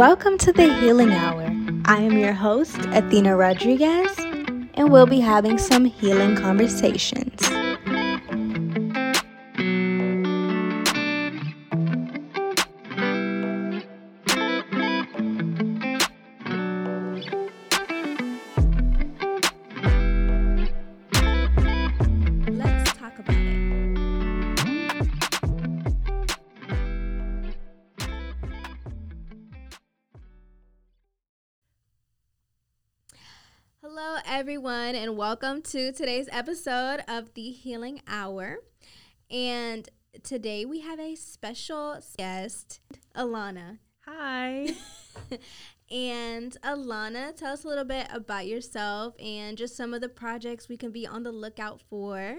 Welcome to the Healing Hour. I am your host, Athena Rodrigues, and we'll be having some healing conversations. Welcome to today's episode of the Healing Hour. And today we have a special guest, Alana. Hi. And Alana, tell us a little bit about yourself and just some of the projects we can be on the lookout for.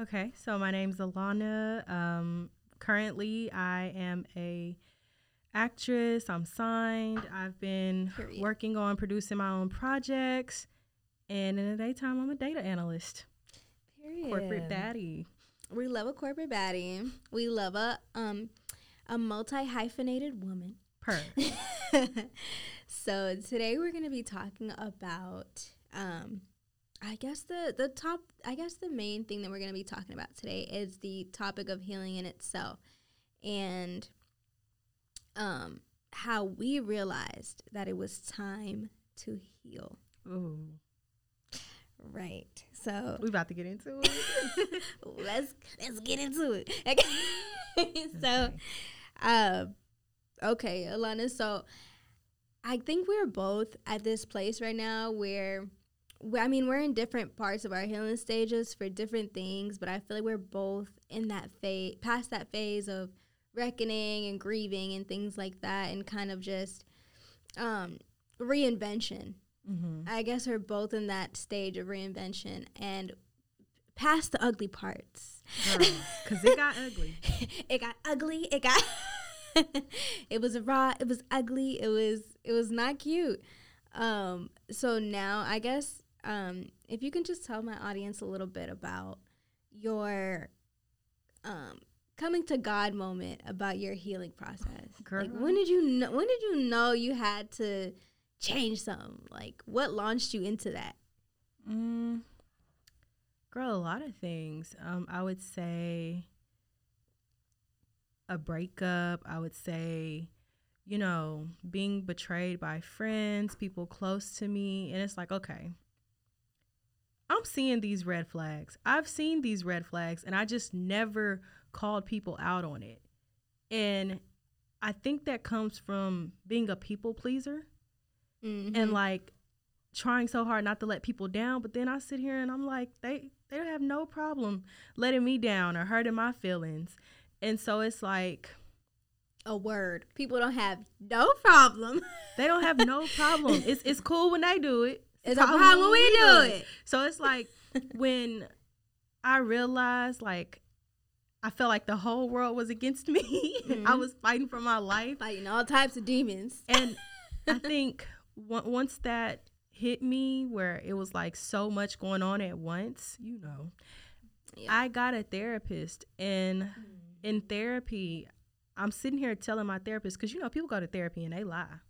Okay, so my name's Alana. Um, currently, I am a actress. I'm signed. I've been Period. working on producing my own projects, and in the daytime, I'm a data analyst, Period. corporate daddy. We love a corporate baddie. We love a um a multi hyphenated woman. Per. so today we're gonna be talking about um I guess the the top I guess the main thing that we're gonna be talking about today is the topic of healing in itself and um how we realized that it was time to heal. Ooh, Right. So we about to get into it. let's let's get into it. Okay. so, um, okay, Alana. So, I think we're both at this place right now where, we- I mean, we're in different parts of our healing stages for different things, but I feel like we're both in that phase, past that phase of reckoning and grieving and things like that, and kind of just um, reinvention. Hmm I guess we're both in that stage of reinvention and past the ugly parts. Because it got ugly. it got ugly. It got it was raw. It was ugly. It was it was not cute. Um so now I guess um if you can just tell my audience a little bit about your um coming to God moment about your healing process. Like when did you know when did you know you had to change something? Like what launched you into that? Mm, girl, a lot of things. Um, I would say a breakup. I would say, you know, being betrayed by friends, people close to me. And it's like, okay, I'm seeing these red flags. I've seen these red flags, and I just never called people out on it. And I think that comes from being a people pleaser Mm-hmm. and like trying so hard not to let people down but then i sit here and i'm like they they don't have no problem letting me down or hurting my feelings and so it's like a word. People don't have no problem. they don't have no problem it's it's cool when they do it It's a problem when we do it. so it's like when i realized like i felt like the whole world was against me i Mhm. was fighting for my life Fighting all types of demons. and I think once that hit me, where it was like so much going on at once, you know, Yeah. I got a therapist, and mm-hmm. in therapy, I'm sitting here telling my therapist because you know people go to therapy and they lie.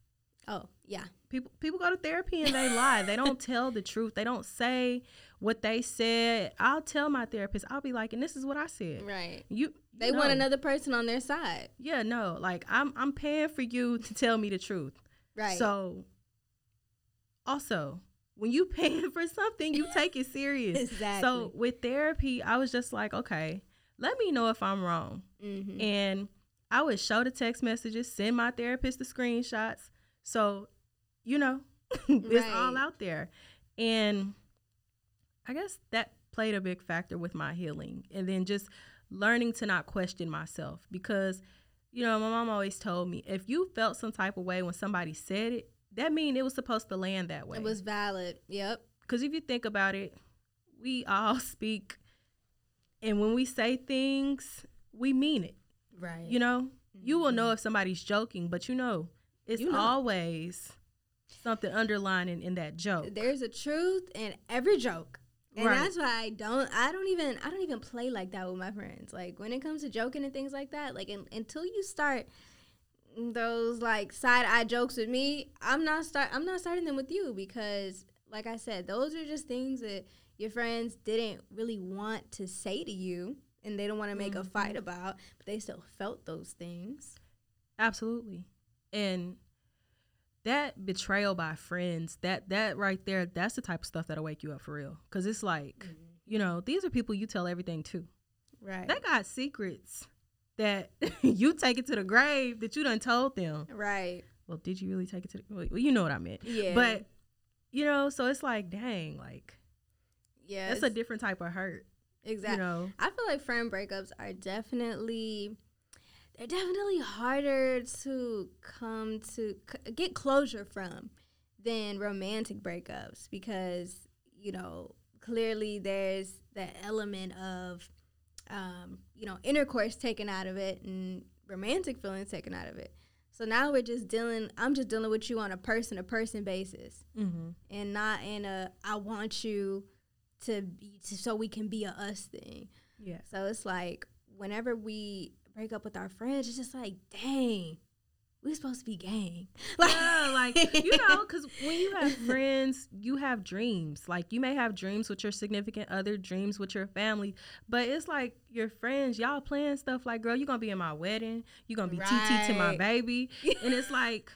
Oh, yeah. People people go to therapy and they lie. They don't tell the truth. They don't say what they said. I'll tell my therapist. I'll be like, and this is what I said. Right. You. They want another person on their side. Yeah, no. Like I'm I'm paying for you to tell me the truth. Right. So, also, when you paying for something, you take it serious. Exactly. So with therapy, I was just like, okay, let me know if I'm wrong. Mhm. And I would show the text messages, send my therapist the screenshots. So, you know, it's all out there. And I guess that played a big factor with my healing. And then just learning to not question myself because, you know, my mom always told me if you felt some type of way when somebody said it, that mean it was supposed to land that way. It was valid. Yep. Because if you think about it, we all speak, and when we say things, we mean it. Right. You know, you will mm-hmm. know if somebody's joking, but you know, it's You know. always something underlining in that joke. There's a truth in every joke. And Right. that's why I don't I don't even I don't even play like that with my friends. Like when it comes to joking and things like that, like un until you start those like side eye jokes with me, I'm not start I'm not starting them with you because like I said, those are just things that your friends didn't really want to say to you and they don't want to make mm-hmm. a fight about, but they still felt those things. Absolutely. And that betrayal by friends, that that right there, that's the type of stuff that'll wake you up for real. Cause it's like, mm-hmm. you know, these are people you tell everything to. Right. They got secrets that you take it to the grave that you done told them. Right. Well, did you really take it to the well, you know what I meant. Yeah. But you know, so it's like, dang, like yeah. That's a different type of hurt. Exactly. You know? I feel like friend breakups are definitely they're definitely harder to come to c- get closure from than romantic breakups because you know clearly there's that element of um, you know, intercourse taken out of it and romantic feelings taken out of it. So now we're just dealing. I'm just dealing with you on a person to person basis, mm-hmm. and not in a I want you to be to, so we can be a us thing. Yeah. So it's like whenever we break up with our friends, it's just like, dang, we're supposed to be gang. Like, yeah, like you know, because when you have friends, you have dreams. Like you may have dreams with your significant other, dreams with your family, but it's like your friends, y'all playing stuff like, girl, you're gonna be in my wedding, you're gonna be right. TT to my baby, and it's like,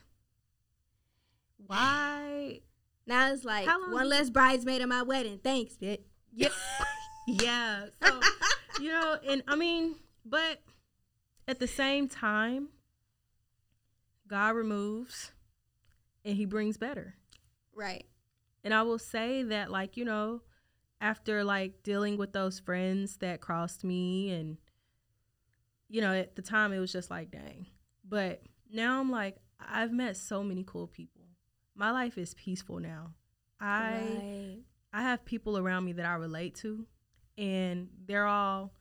why? Now it's like one less bridesmaid at my wedding. Thanks, bitch. Yeah, yeah. So you know, and I mean, but at the same time God removes and he brings better. Right. And I will say that like, you know, after like dealing with those friends that crossed me and you know, at the time it was just like, dang. But now I'm like, I've met so many cool people. My life is peaceful now. I right. I have people around me that I relate to and they're all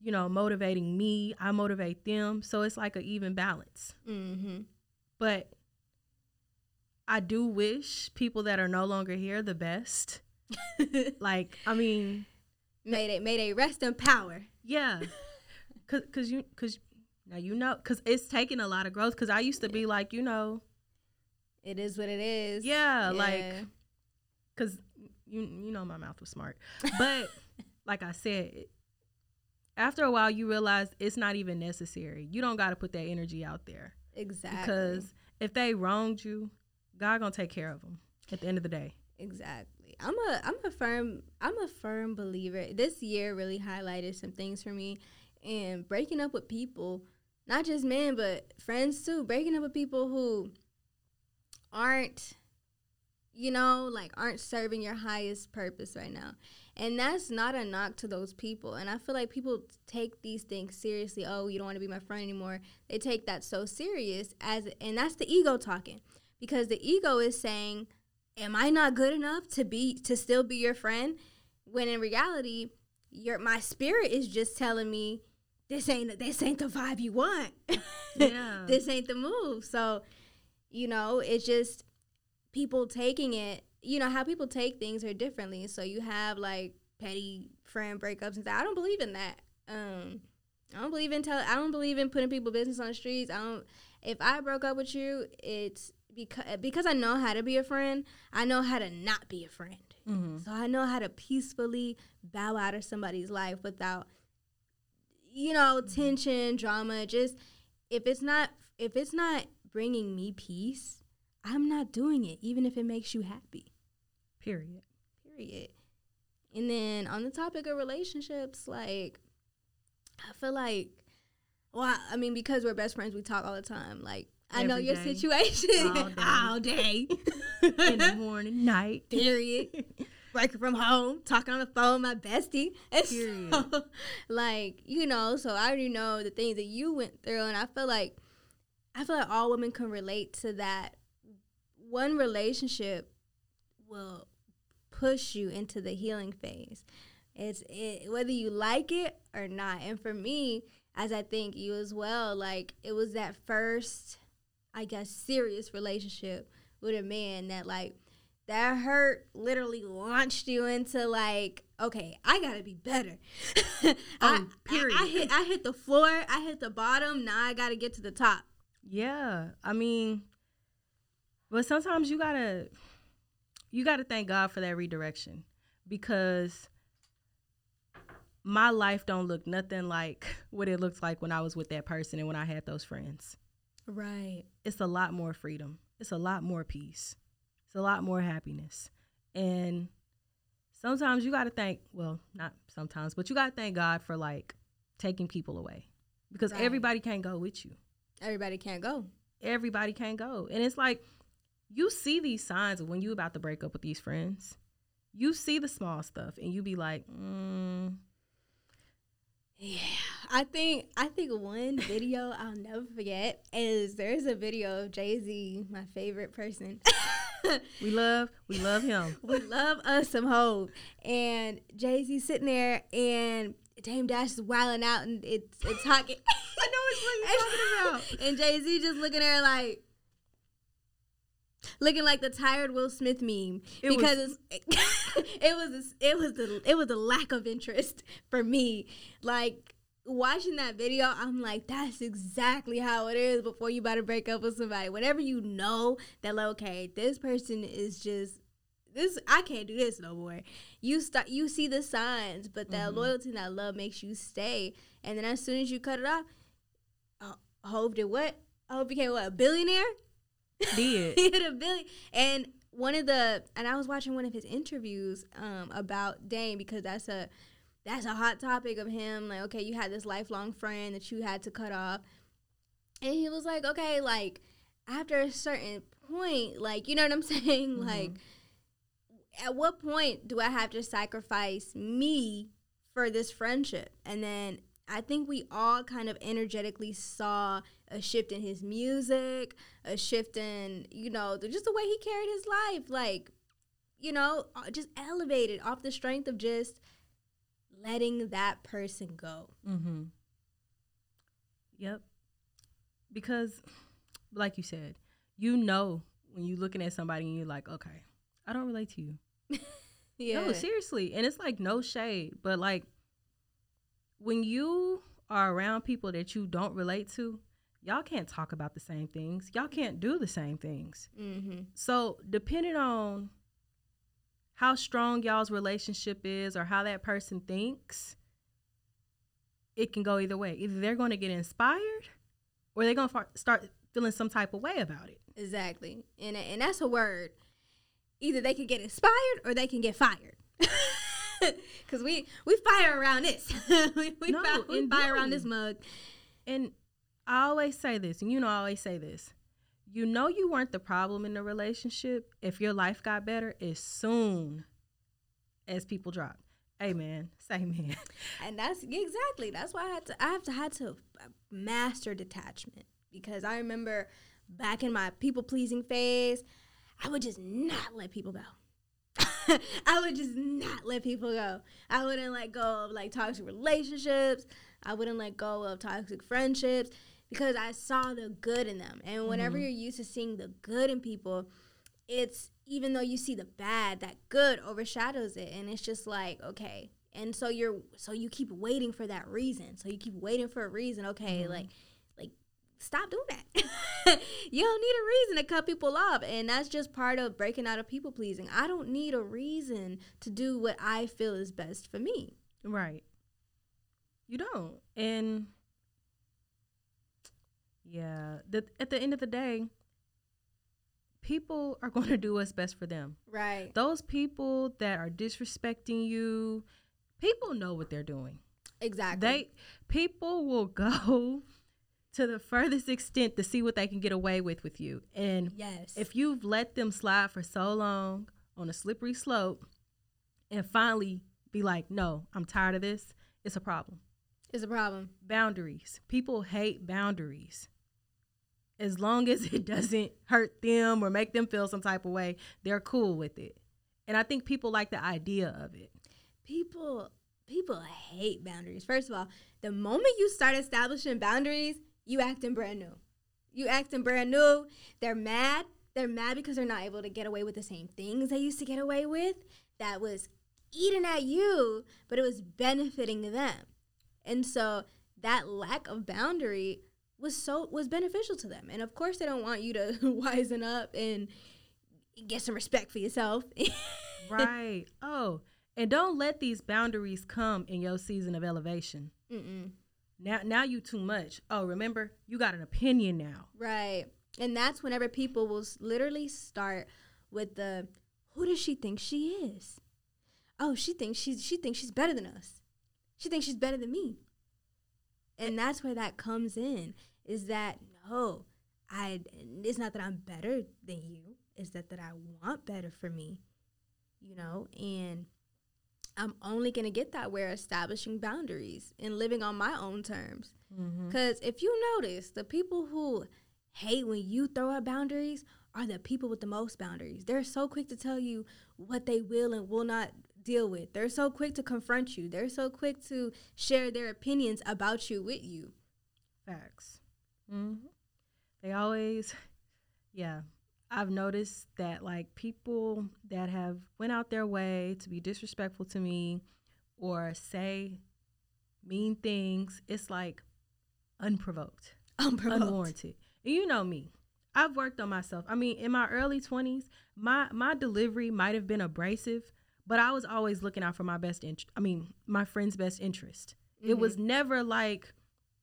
you know motivating me i motivate them so it's like an even balance mm-hmm. But I do wish people that are no longer here the best. like, I mean, may they may they rest in power. Yeah, cause cause you cause now you know cause it's taken a lot of growth. Cause I used to be like, you know, it is what it is. Yeah, yeah. like, cause you you know my mouth was smart, but like I said. After a while, you realize it's not even necessary. You don't got to put that energy out there. Exactly. Because if they wronged you, God gonna take care of them at the end of the day. Exactly. I'm a I'm a firm I'm a firm believer. This year really highlighted some things for me, and breaking up with people, not just men but friends too. Breaking up with people who aren't, you know, like aren't serving your highest purpose right now. And that's not a knock to those people. And I feel like people take these things seriously. Oh, you don't want to be my friend anymore. They take that so serious as and that's the ego talking. Because the ego is saying, Am I not good enough to be to still be your friend? When in reality, your my spirit is just telling me this ain't this ain't the vibe you want. Yeah. this ain't the move. So, you know, it's just people taking it you know how people take things are differently. So you have like petty friend breakups and stuff. I don't believe in that. Um, I don't believe in tell. I don't believe in putting people business on the streets. I don't. If I broke up with you, it's because because I know how to be a friend. I know how to not be a friend. Mm-hmm. So I know how to peacefully bow out of somebody's life without, you know, mm-hmm. tension, drama. Just if it's not if it's not bringing me peace, I'm not doing it, even if it makes you happy. Period. Period. And then on the topic of relationships, like I feel like well, I mean, because we're best friends, we talk all the time. Like I know your day. situation all day, all day. in the morning, night. Period. Working from home, talking on the phone, my bestie. And Period. So, like you know, so I already know the things that you went through, and I feel like I feel like all women can relate to that. One relationship will push you into the healing phase. It's it, whether you like it or not. And for me, as I think you as well, like it was that first, I guess, serious relationship with a man that like that hurt literally launched you into like, okay, I gotta be better. Oh, I, period. I, I hit I hit the floor, I hit the bottom. Now I gotta get to the top. Yeah, I mean, but sometimes you gotta you gotta thank God for that redirection because my life don't look nothing like what it looks like when I was with that person and when I had those friends. Right. It's a lot more freedom. It's a lot more peace. It's a lot more happiness. And sometimes you got to thank, well, not sometimes, but you got to thank God for like taking people away because Right. everybody can't go with you. Everybody can't go. Everybody can't go. And it's like you see these signs of when you about to break up with these friends. You see the small stuff and you be like, mm, Yeah, I think I think one video I'll never forget is there's a video of Jay Z, my favorite person. we love, we love him. we love us some Hove, and Jay Z sitting there, and Dame Dash is wilding out, and it's it's talking. I know it's what you're talking about. and Jay Z just looking there like. Looking like the tired Will Smith meme It because it's, it was it was the it was the lack of interest for me. Like watching that video, I'm like, that's exactly how it is before you about to break up with somebody. Whenever you know that, like, okay, this person is just this, I can't do this no more. You start, you see the signs, but that Mhm. loyalty and that love makes you stay. And then as soon as you cut it off, uh, Hove did what? Hove became what? A billionaire? Did. he hit a billion. And one of the and I was watching one of his interviews um, about Dame because that's a that's a hot topic of him. Like, okay, you had this lifelong friend that you had to cut off, and he was like, okay, like after a certain point, like you know what I'm saying, Mhm. like at what point do I have to sacrifice me for this friendship? And then I think we all kind of energetically saw a shift in his music, a shift in, you know, the, just the way he carried his life. Like, you know, uh, just elevated off the strength of just letting that person go. Mm-hmm. Yep. Because, like you said, you know when you're looking at somebody and you're like, okay, I don't relate to you. Yeah. No, seriously. And it's like no shade, but like when you are around people that you don't relate to, y'all can't talk about the same things. Y'all can't do the same things. mm-hmm. So, depending on how strong y'all's relationship is or how that person thinks, it can go either way. Either they're going to get inspired or they're going to start feeling some type of way about it. Exactly. And and that's a word. Either they can get inspired or they can get fired. Cause we we fire around this. we we, No, fire, we fire around this mug. And I always say this, and you know, I always say this. You know, you weren't the problem in the relationship if your life got better as soon as people drop. Amen. Say man. And that's exactly that's why I had to I have to had to master detachment because I remember back in my people pleasing phase, I would just not let people go. I would just not let people go. I wouldn't let go of like toxic relationships. I wouldn't let go of toxic friendships because I saw the good in them. And whenever Mhm. you're used to seeing the good in people, it's even though you see the bad, that good overshadows it. And it's just like, okay. And so you're so you keep waiting for that reason. So you keep waiting for a reason. Okay, Mhm. like like stop doing that. you don't need a reason to cut people off. And that's just part of breaking out of people pleasing. I don't need a reason to do what I feel is best for me. Right. You don't. And yeah, the, at the end of the day, people are going to do what's best for them. Right. Those people that are disrespecting you, people know what they're doing. Exactly. They people will go to the furthest extent to see what they can get away with with you. And yes. if you've let them slide for so long on a slippery slope and finally be like, "No, I'm tired of this." It's a problem. it's a problem. Boundaries. People hate boundaries. As long as it doesn't hurt them or make them feel some type of way, they're cool with it. And I think people like the idea of it. people people hate boundaries. First of all, the moment you start establishing boundaries, you acting brand new. You acting brand new. They're mad. They're mad because they're not able to get away with the same things they used to get away with. That was eating at you, but it was benefiting them. And so that lack of boundary was so was beneficial to them. And of course they don't want you to wisen up and get some respect for yourself. right. Oh, and don't let these boundaries come in your season of elevation. Mm-mm. Now, now you too much. Oh, remember, you got an opinion now. Right. And that's whenever people will literally start with the, who does she think she is? Oh, she thinks she's she thinks she's better than us. She thinks she's better than me. And eh. that's where that comes in. Is that no, I it's not that I'm better than you. It's that that I want better for me. You know, and I'm only going to get that where establishing boundaries and living on my own terms. Because mm-hmm. if you notice, the people who hate when you throw out boundaries are the people with the most boundaries. They're so quick to tell you what they will and will not deal with. They're so quick to confront you. They're so quick to share their opinions about you with you. Facts. Mm-hmm. They always, yeah, I've noticed that like people that have went out their way to be disrespectful to me or say mean things, it's like unprovoked, unprovoked. unwarranted. And you know me. I've worked on myself. I mean, in my early 20s, my my delivery might have been abrasive, but I was always looking out for my best interest. I mean, my friend's best interest. Mm-hmm. It was mm-hmm. never like,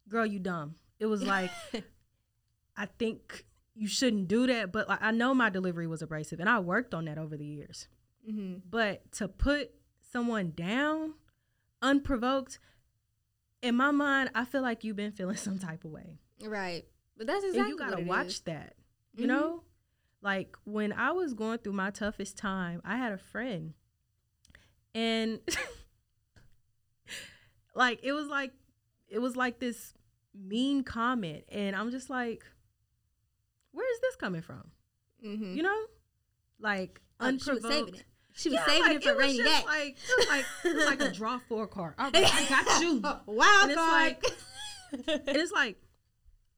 "Girl, you dumb." It was like, "I think you shouldn't do that. But like, I know my delivery was abrasive, and I worked on that over the years. Mm-hmm. But to put someone down unprovoked, in my mind, I feel like you've been feeling some type of way. Right. But that's exactly and you gotta watch is. that. You mm-hmm. know, like when I was going through my toughest time, I had a friend, and like it was like it was like this mean comment, and I'm just like where is this coming from? Mm-hmm. You know, like oh, unprovoked. She was saving it. She was yeah, saving like, it for rainy day. Like, like, like a draw four card. I got you. Wild and card. Like, and it's like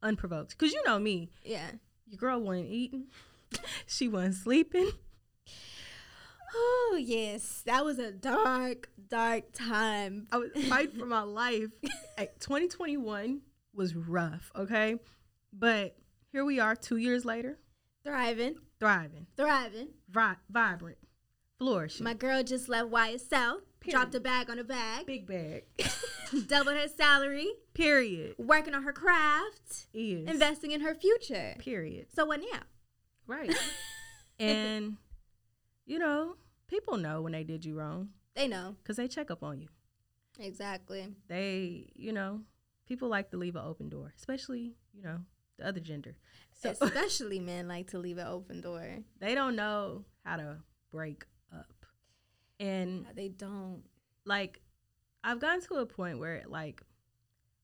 unprovoked. Cause you know me. Yeah. Your girl wasn't eating. She wasn't sleeping. Oh yes, that was a dark, dark time. I was fighting for my life. Like, 2021 was rough. Okay, but here we are two years later. Thriving. Thriving. Thriving. Vi- vibrant. Flourishing. My girl just left YSL. Period. Dropped a bag on a bag. Big bag. Doubled her salary. Period. Working on her craft. Is. Investing in her future. Period. So what now? Right. and, you know, people know when they did you wrong. They know. Because they check up on you. Exactly. They, you know, people like to leave an open door, especially, you know, the other gender. So especially men like to leave an open door. They don't know how to break up. And uh, they don't. Like I've gotten to a point where like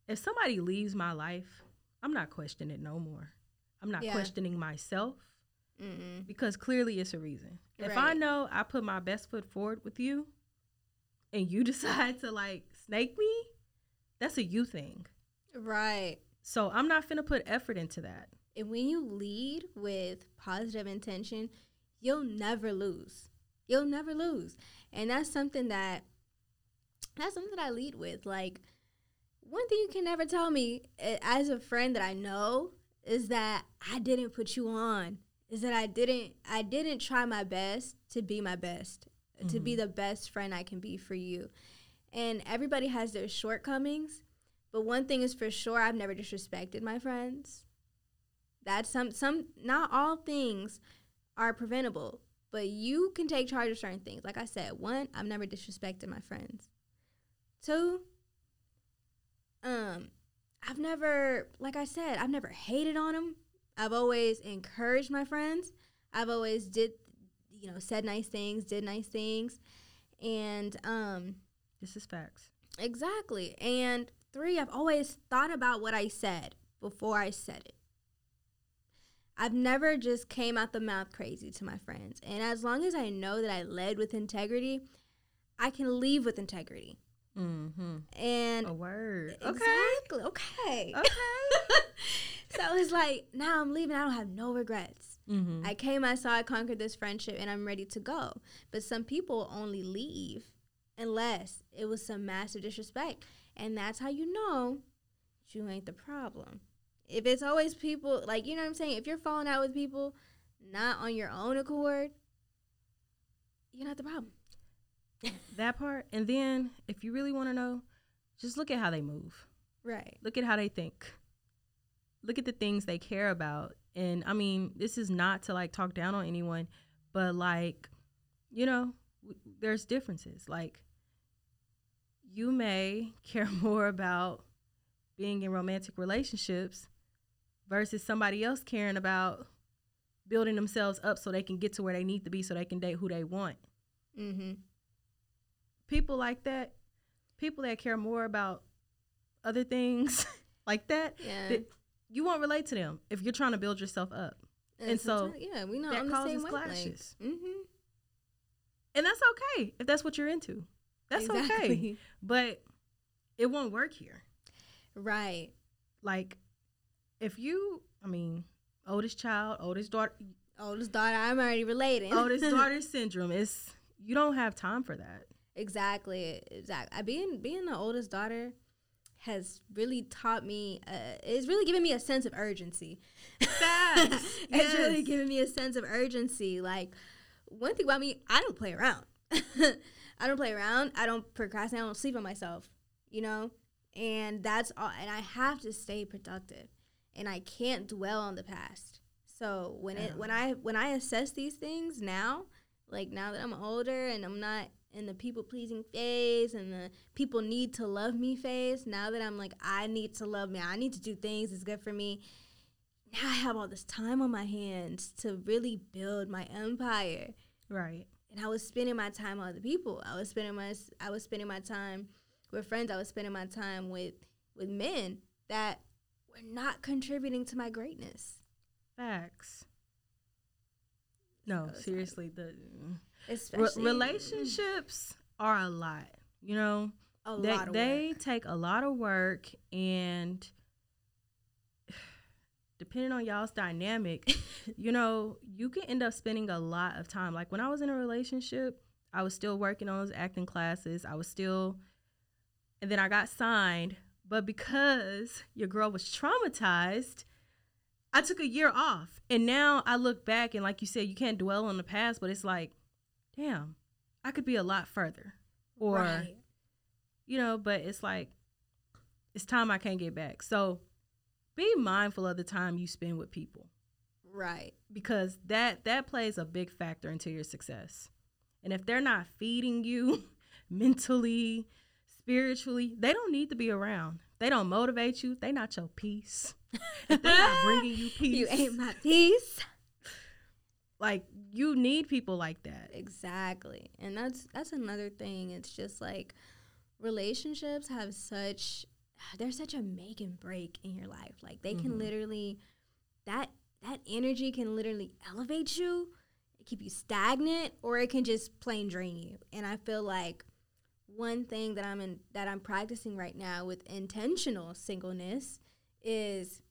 if somebody leaves my life, I'm not questioning it no more. I'm not yeah. questioning myself Mm-mm. because clearly it's a reason. Right. If I know I put my best foot forward with you and you decide to like snake me, that's a you thing. Right. So I'm not gonna put effort into that. And when you lead with positive intention, you'll never lose. You'll never lose. And that's something that that's something that I lead with. Like one thing you can never tell me eh, as a friend that I know is that I didn't put you on. Is that I didn't I didn't try my best to be my best, mm-hmm. to be mm-hmm. the best friend I can be for you. And everybody has their shortcomings, but one thing is for sure, I've never disrespected my friends. That's some some not all things are preventable, but you can take charge of certain things. Like I said, one, I've never disrespected my friends. Two, um, I've never, like I said, I've never hated on them. I've always encouraged my friends. I've always did, you know, said nice things, did nice things, and um, this is facts. Exactly, and Three, I've always thought about what I said before I said it. I've never just came out the mouth crazy to my friends. And as long as I know that I led with integrity, I can leave with integrity. Mm-hmm. And a word. Exactly. Okay. Okay. so it's like now I'm leaving. I don't have no regrets. Mm-hmm. I came, I saw, I conquered this friendship, and I'm ready to go. But some people only leave unless it was some massive disrespect. And that's how you know you ain't the problem. If it's always people like you know what I'm saying, if you're falling out with people not on your own accord, you're not the problem. that part. And then if you really want to know, just look at how they move. Right. Look at how they think. Look at the things they care about. And I mean, this is not to like talk down on anyone, but like, you know, w- there's differences. Like, you may care more about being in romantic relationships versus somebody else caring about building themselves up so they can get to where they need to be so they can date who they want. Mm-hmm. People like that, people that care more about other things like that, Yeah. that you won't relate to them if you're trying to build yourself up. and so yeah, we not that on causes clashes. Mm-hmm. And that's okay if that's what you're into. That's okay. But it won't work here. Right. Like, if you, I mean, oldest child, oldest daughter, Oldest daughter, I'm already relating. oldest daughter syndrome is you don't have time for that. Exactly. Exactly. Being being the oldest daughter has really taught me. Uh, it's really given me a sense of urgency. Facts. it's really Yes. given me a sense of urgency. Like one thing about me, I don't play around. I don't play around. I don't procrastinate. I don't sleep on myself. You know, and that's all. And I have to stay productive, and I can't dwell on the past. So when it when I when I assess these things now, like now that I'm older and I'm not in the people pleasing phase and the people need to love me phase, now that I'm like I need to love me, I need to do things that's good for me. Now I have all this time on my hands to really build my empire. Right. And I was spending my time with other people. I was spending my I was spending my time with friends. I was spending my time with with men that were not contributing to my greatness. Facts. No, seriously, the re- Especially relationships are a lot. You know, a of they take a lot of work, and depending on y'all's dynamic, you know, you can end up spending a lot of time. Like when I was in a relationship, I was still working on those acting classes. I was still, and then I got signed. But because your girl was traumatized, I took a year off. And now I look back and, like you said, you can't dwell on the past, but it's like, damn, I could be a lot further. Or, Right. you know, but it's like, it's time I can't get back. So be mindful of the time you spend with people Right. because that that plays a big factor into your success. And if they're not feeding you mentally, spiritually, they don't need to be around. They don't motivate you. They not your peace. If they're not bringing you peace. You ain't my peace. like you need people like that. Exactly. And that's that's another thing. It's just like relationships have such they're such a make and break in your life. Like they can Mhm. literally that that energy can literally elevate you, keep you stagnant, or it can just plain drain you. And I feel like one thing that I'm in that I'm practicing right now with intentional singleness is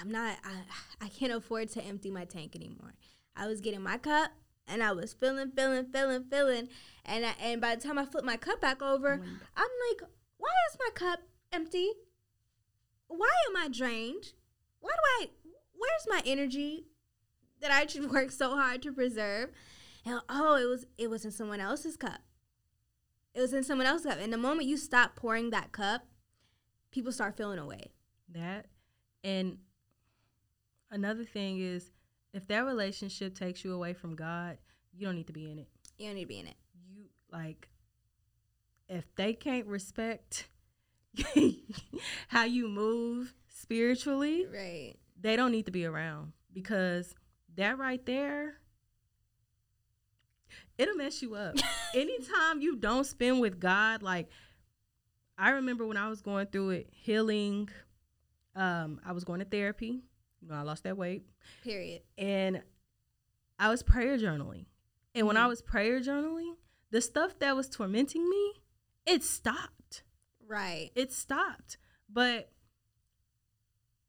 I'm not I, I can't afford to empty my tank anymore. I was getting my cup and I was filling, filling, filling, filling, and I, and by the time I flip my cup back over, I'm like, why is my cup empty? Why am I drained? Why do I? Where's my energy that I should work so hard to preserve? And oh, it was it was in someone else's cup. It was in someone else's cup. And the moment you stop pouring that cup, people start feeling away. That and another thing is if that relationship takes you away from God, you don't need to be in it. You don't need to be in it. You like if they can't respect how you move spiritually, Right. they don't need to be around because that right there it'll mess you up. Anytime you don't spend with God, like I remember when I was going through it, healing, um, I was going to therapy. You know, I lost that weight. Period. And I was prayer journaling. And when I Mhm. was prayer journaling, the stuff that was tormenting me, it stopped Right. it stopped. But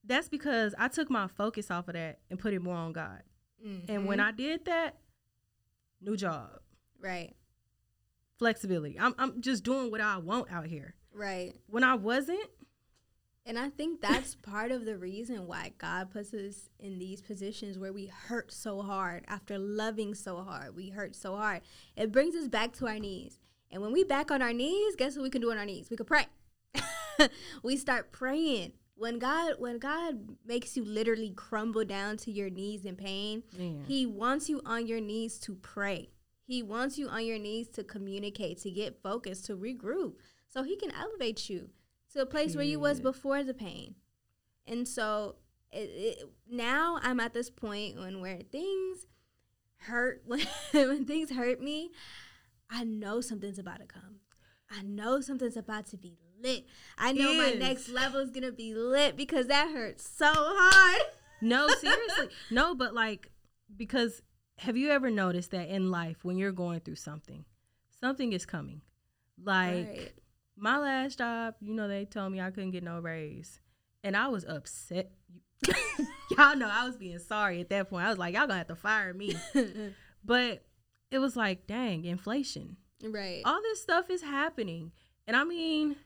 that's because I took my focus off of that and put it more on God. And when Mhm. I did that, new job, right, flexibility. I'm I'm just doing what I want out here. right, When I wasn't, And I think that's part of the reason why God puts us in these positions where we hurt so hard after loving so hard. We hurt so hard. It brings us back to our knees. And when we back on our knees, guess what we can do on our knees? We can pray. we start praying. When God when God makes you literally crumble down to your knees in pain, Man. he wants you on your knees to pray. He wants you on your knees to communicate, to get focused, to regroup, so he can elevate you to a place where you was before the pain. And so it, it, now I'm at this point when where things hurt when, when things hurt me, I know something's about to come. I know something's about to be lit. I know my next level is gonna be lit because that hurts so hard. No, seriously. no, but like because have you ever noticed that in life when you're going through something, something is coming. Like Right. my last job, you know, they told me I couldn't get no raise. And I was upset. y'all know I was being sorry at that point. I was like, y'all gonna have to fire me. But it was like, dang, inflation. right. All this stuff is happening. And I mean,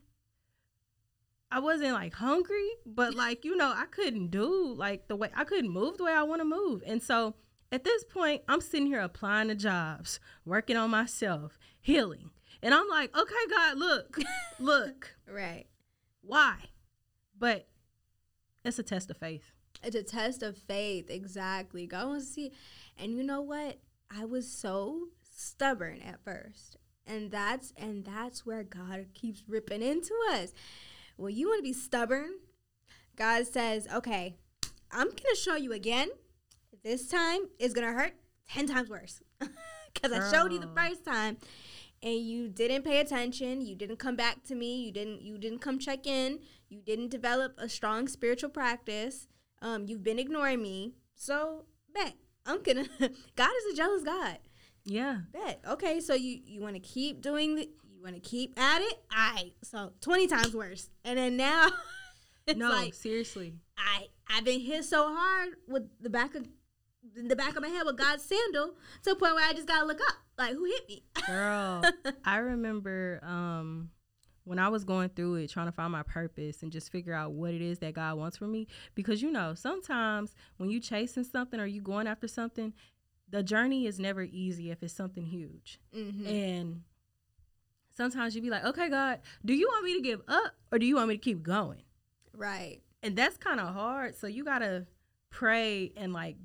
I wasn't like hungry, but like, you know, I couldn't do like the way I couldn't move the way I want to move. And so at this point, I'm sitting here applying to jobs, working on myself, healing. And I'm like, okay, God, look, look, Right. why? But it's a test of faith. It's a test of faith. Exactly. God wants to see. And you know what? I was so stubborn at first. And that's and that's where God keeps ripping into us. Well, you want to be stubborn? God says, "Okay, I'm going to show you again. This time it's going to hurt 10 times worse." Cuz I showed you the first time and you didn't pay attention, you didn't come back to me, you didn't you didn't come check in, you didn't develop a strong spiritual practice. Um, you've been ignoring me. So, bet I'm gonna. God is a jealous God. Yeah. Bet. Okay, so you you want to keep doing the. You want to keep at it. All right. So twenty times worse. And then now, it's no, like seriously. I I've been hit so hard with the back of in the back of my head with God's sandal to the point where I just gotta look up. Like who hit me? Girl, I remember um when I was going through it, trying to find my purpose and just figure out what it is that God wants for me. Because you know, sometimes when you chasing something or you going after something, the journey is never easy if it's something huge. mm-hmm. And sometimes you be like, okay, God, do you want me to give up or do you want me to keep going? Right. And that's kind of hard. So you gotta pray and like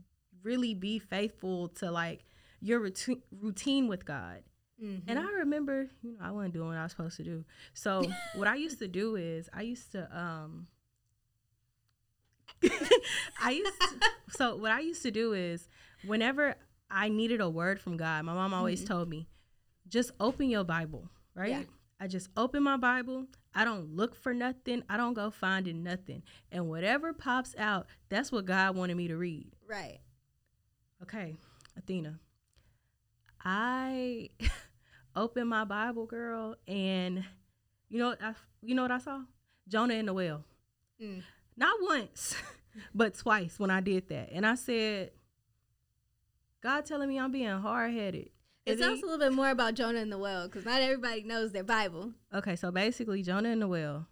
really be faithful to like your routine routine with God. Mm-hmm. And I remember, you know, I wasn't doing what I was supposed to do. So what I used to do is I used to um I used to, so what I used to do is whenever I needed a word from God, my mom always Mhm. told me, just open your Bible, right? Yeah. I just open my Bible. I don't look for nothing. I don't go finding nothing. And whatever pops out, that's what God wanted me to read. right. Okay, Athena. I opened my Bible, girl, and you know, I, you know what I saw? Jonah in the well. Mm. Not once, but twice when I did that, and I said, "God telling me I'm being hard headed." It sounds a little bit more about Jonah in the well because not everybody knows their Bible. Okay, so basically, Jonah in the well.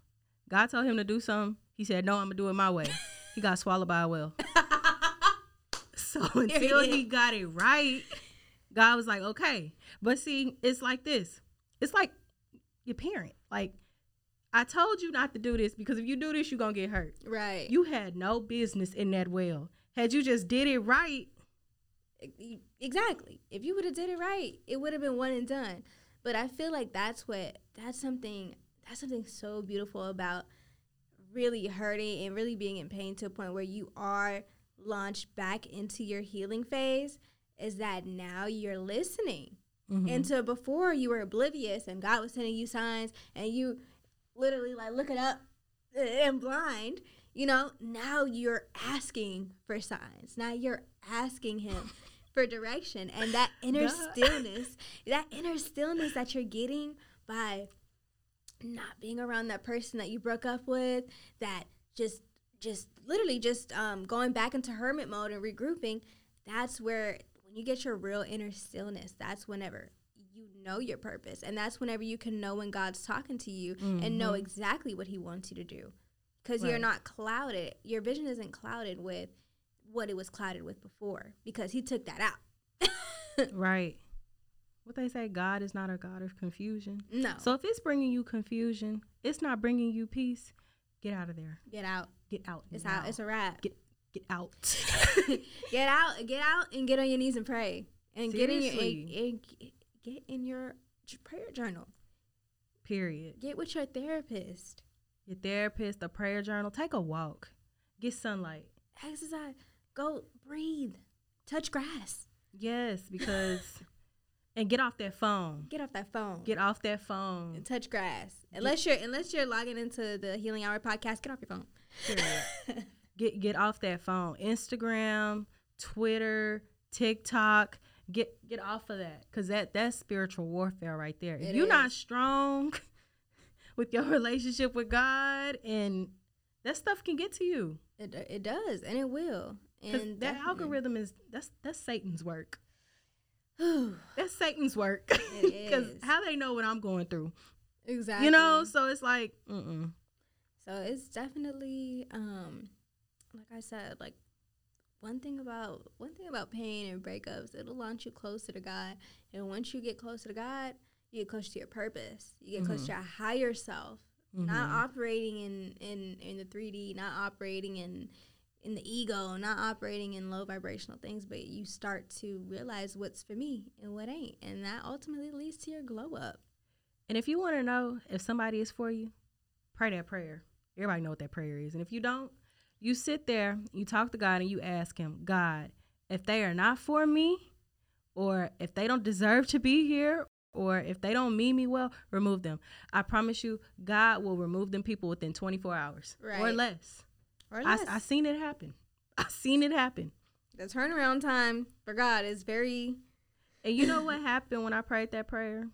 God told him to do something. He said, "No, I'm gonna do it my way." he got swallowed by a whale. So until he got it right, God was like, okay. But see, it's like this. It's like your parent. Like, I told you not to do this because if you do this, you're gonna get hurt. right. You had no business in that well. Had you just did it right, exactly if you would have did it right it would have been one and done but i feel like that's what that's something that's something so beautiful about really hurting and really being in pain to a point where you are launched back into your healing phase is that now you're listening Mhm. and so before you were oblivious and god was sending you signs and you literally like looking up and blind you know now you're asking for signs now you're asking him for direction and that inner God. stillness that inner stillness that you're getting by not being around that person that you broke up with that just just literally just um, going back into hermit mode and regrouping that's where when you get your real inner stillness that's whenever you know your purpose and that's whenever you can know when god's talking to you and know Mhm. exactly what he wants you to do because you're not clouded. Your vision isn't clouded with what it was clouded with before because he took that out. Right. What they say, God is not a God of confusion. No. So if it's bringing you confusion, it's not bringing you peace. Get out of there. get out. Get out. It's now. out. It's a wrap. Get get out. get out. Get out and get on your knees and pray. And get in your and, and get in your prayer journal. Period. Get with your therapist. Your therapist, a prayer journal. Take a walk. Get sunlight. Exercise. Go breathe. Touch grass. Yes, because and get off that phone. Get off that phone. Get off that phone. and touch grass. Unless you're unless you're logging into the Healing Hour podcast, get off your phone. Period. get get off that phone. Instagram, Twitter, TikTok. Get get off of that because that that's spiritual warfare right there. If It you're not strong with your relationship with God, and that stuff can get to you. It it does, and it will. And that algorithm is that's that's Satan's work. That's Satan's work. Because how they know what I'm going through, exactly. you know? So it's like, mm So it's definitely um like I said, like one thing about one thing about pain and breakups, it'll launch you closer to God. And once you get closer to God, you get closer to your purpose. You get closer to your mm-hmm. higher self. Not mm-hmm. operating in, in, in the three D, not operating in in the ego, not operating in low vibrational things, but you start to realize what's for me and what ain't. And that ultimately leads to your glow up. And if you want to know if somebody is for you, pray that prayer. Everybody know what that prayer is. And if you don't, you sit there, you talk to God, and you ask Him, God, if they are not for me, or if they don't deserve to be here, or if they don't mean me well, remove them. I promise you, God will remove them people within 24 hours or less. Or I, less. I seen it happen. I seen it happen. the turnaround time for God is very And you know what happened when I prayed that prayer?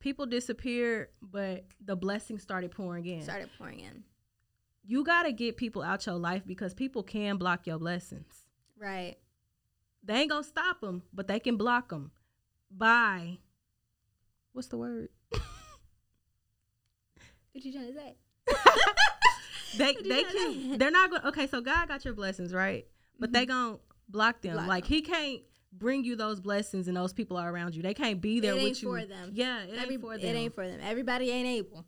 People disappeared, but the blessings started pouring in. started pouring in. You got to get people out your life because people can block your blessings. Right. They ain't going to stop them, but they can block them by what's the word? What you trying to say? They they can say? they're not going to. Okay, so God got your blessings, right? But they going to block them. Mm-hmm. Block like them. he can't bring you those blessings and those people are around you. They can't be there it with you. for them. Yeah, it Every- ain't for them. It ain't for them. Everybody ain't able.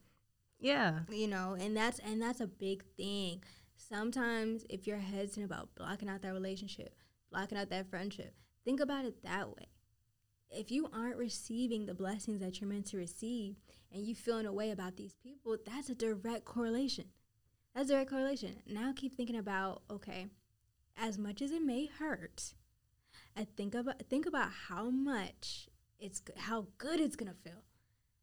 Yeah. You know, and that's and that's a big thing. Sometimes if you're hesitant about blocking out that relationship, blocking out that friendship, think about it that way. If you aren't receiving the blessings that you're meant to receive and you feel in a way about these people, that's a direct correlation. That's a direct correlation. Now keep thinking about, okay, as much as it may hurt, I think about think about how much it's how good it's gonna feel,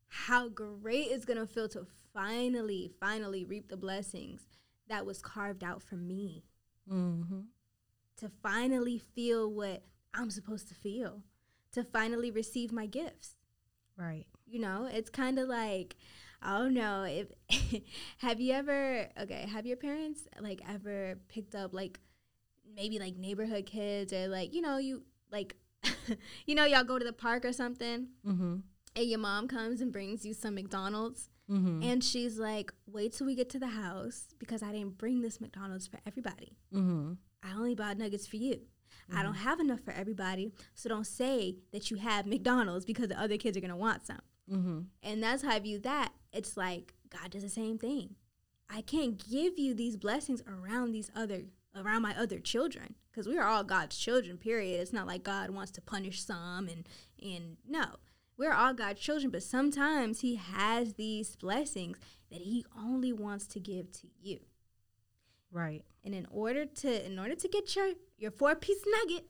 how great it's gonna feel to finally, finally reap the blessings that was carved out for me. Mm-hmm. To finally feel what I'm supposed to feel, to finally receive my gifts. Right. You know, it's kind of like I don't know if have you ever okay have your parents like ever picked up like maybe like neighborhood kids or like you know you like you know y'all go to the park or something Mm-hmm. and your mom comes and brings you some McDonald's Mm-hmm. and she's like wait till we get to the house because I didn't bring this McDonald's for everybody Mm-hmm. I only bought nuggets for you. I don't have enough for everybody, so don't say that you have McDonald's because the other kids are gonna want some. Mm-hmm. And that's how I view that. It's like God does the same thing. I can't give you these blessings around these other around my other children because we are all God's children. Period. It's not like God wants to punish some and and no, we're all God's children. But sometimes He has these blessings that He only wants to give to you. Right. And in order to in order to get your your four piece nugget,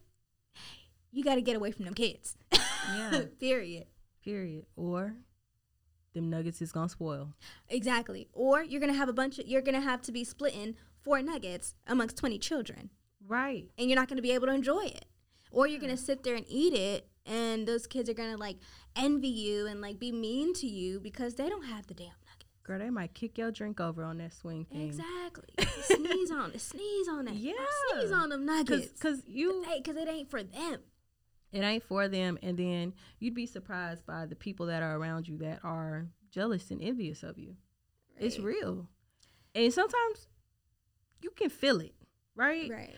you got to get away from them kids. Yeah. Period. Period. Or them nuggets is gonna spoil. Exactly. Or you're gonna have a bunch of you're gonna have to be splitting four nuggets amongst twenty children, Right. and you're not gonna be able to enjoy it. Or you're gonna sit there and eat it, and those kids are gonna like envy you and like be mean to you because they don't have the damn nugget. Girl, they might kick your drink over on that swing thing. Exactly. sneeze on it. Sneeze on it. Yeah. Sneeze on them nuggets. Cause, cause you, because it ain't for them. it ain't for them, and then you'd be surprised by the people that are around you that are jealous and envious of you. It's real. And sometimes you can feel it, right? Right.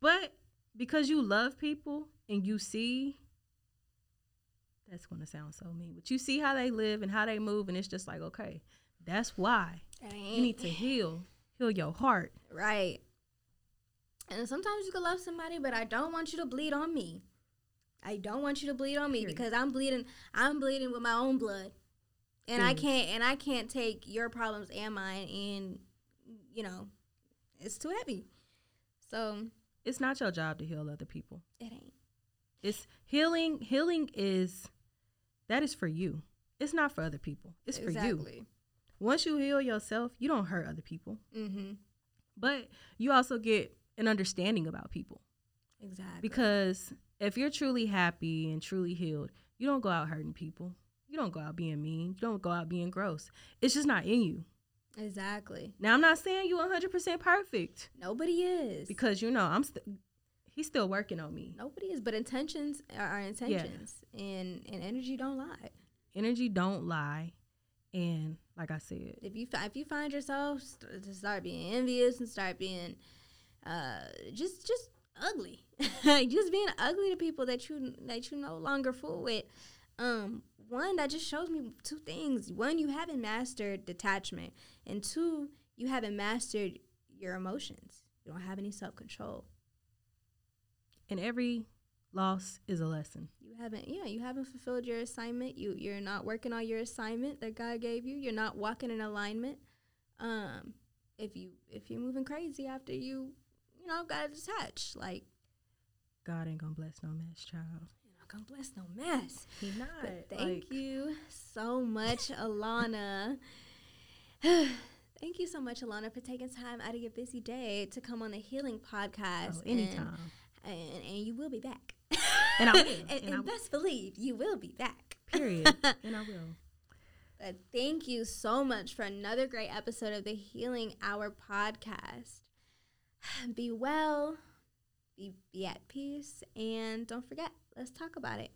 But because you love people and you see that's going to sound so mean, but you see how they live and how they move and it's just like, okay, that's why you need to heal, heal your heart. Right. And sometimes you can love somebody, but I don't want you to bleed on me. I don't want you to bleed on me Period. because I'm bleeding. I'm bleeding with my own blood, and I can't. And I can't take your problems and mine. And you know, it's too heavy. So It's not your job to heal other people. it ain't. It's healing. Healing is that is for you. It's not for other people. It's for you. Once you heal yourself, you don't hurt other people. Mm-hmm. But you also get an understanding about people. Exactly. Because if you're truly happy and truly healed, you don't go out hurting people. You don't go out being mean. You don't go out being gross. It's just not in you. exactly. Now I'm not saying you 100% perfect Nobody is. because you know I'm st- he's still working on me. Nobody is. But intentions are, are intentions, and and energy don't lie. Energy don't lie, and like I said, if you fi- if you find yourself st- to start being envious and start being uh just just ugly just being ugly to people that you that you no longer fool with um one that just shows me two things one you haven't mastered detachment and two you haven't mastered your emotions you don't have any self-control and every loss is a lesson. you haven't yeah you haven't fulfilled your assignment you you're not working on your assignment that god gave you you're not walking in alignment um if you if you're moving crazy after you you know got detached like God ain't gonna bless no mess, child. you're not gonna bless no mess He not. but thank you so much alana thank you so much alana for taking time out of your busy day to come on the healing podcast Oh, anytime. and, and, and you will be back And I will, and, and and I will. best believe you will be back Period. and I will. But thank you so much for another great episode of the Healing Hour podcast. Be well, be, be at peace, and don't forget, let's talk about it.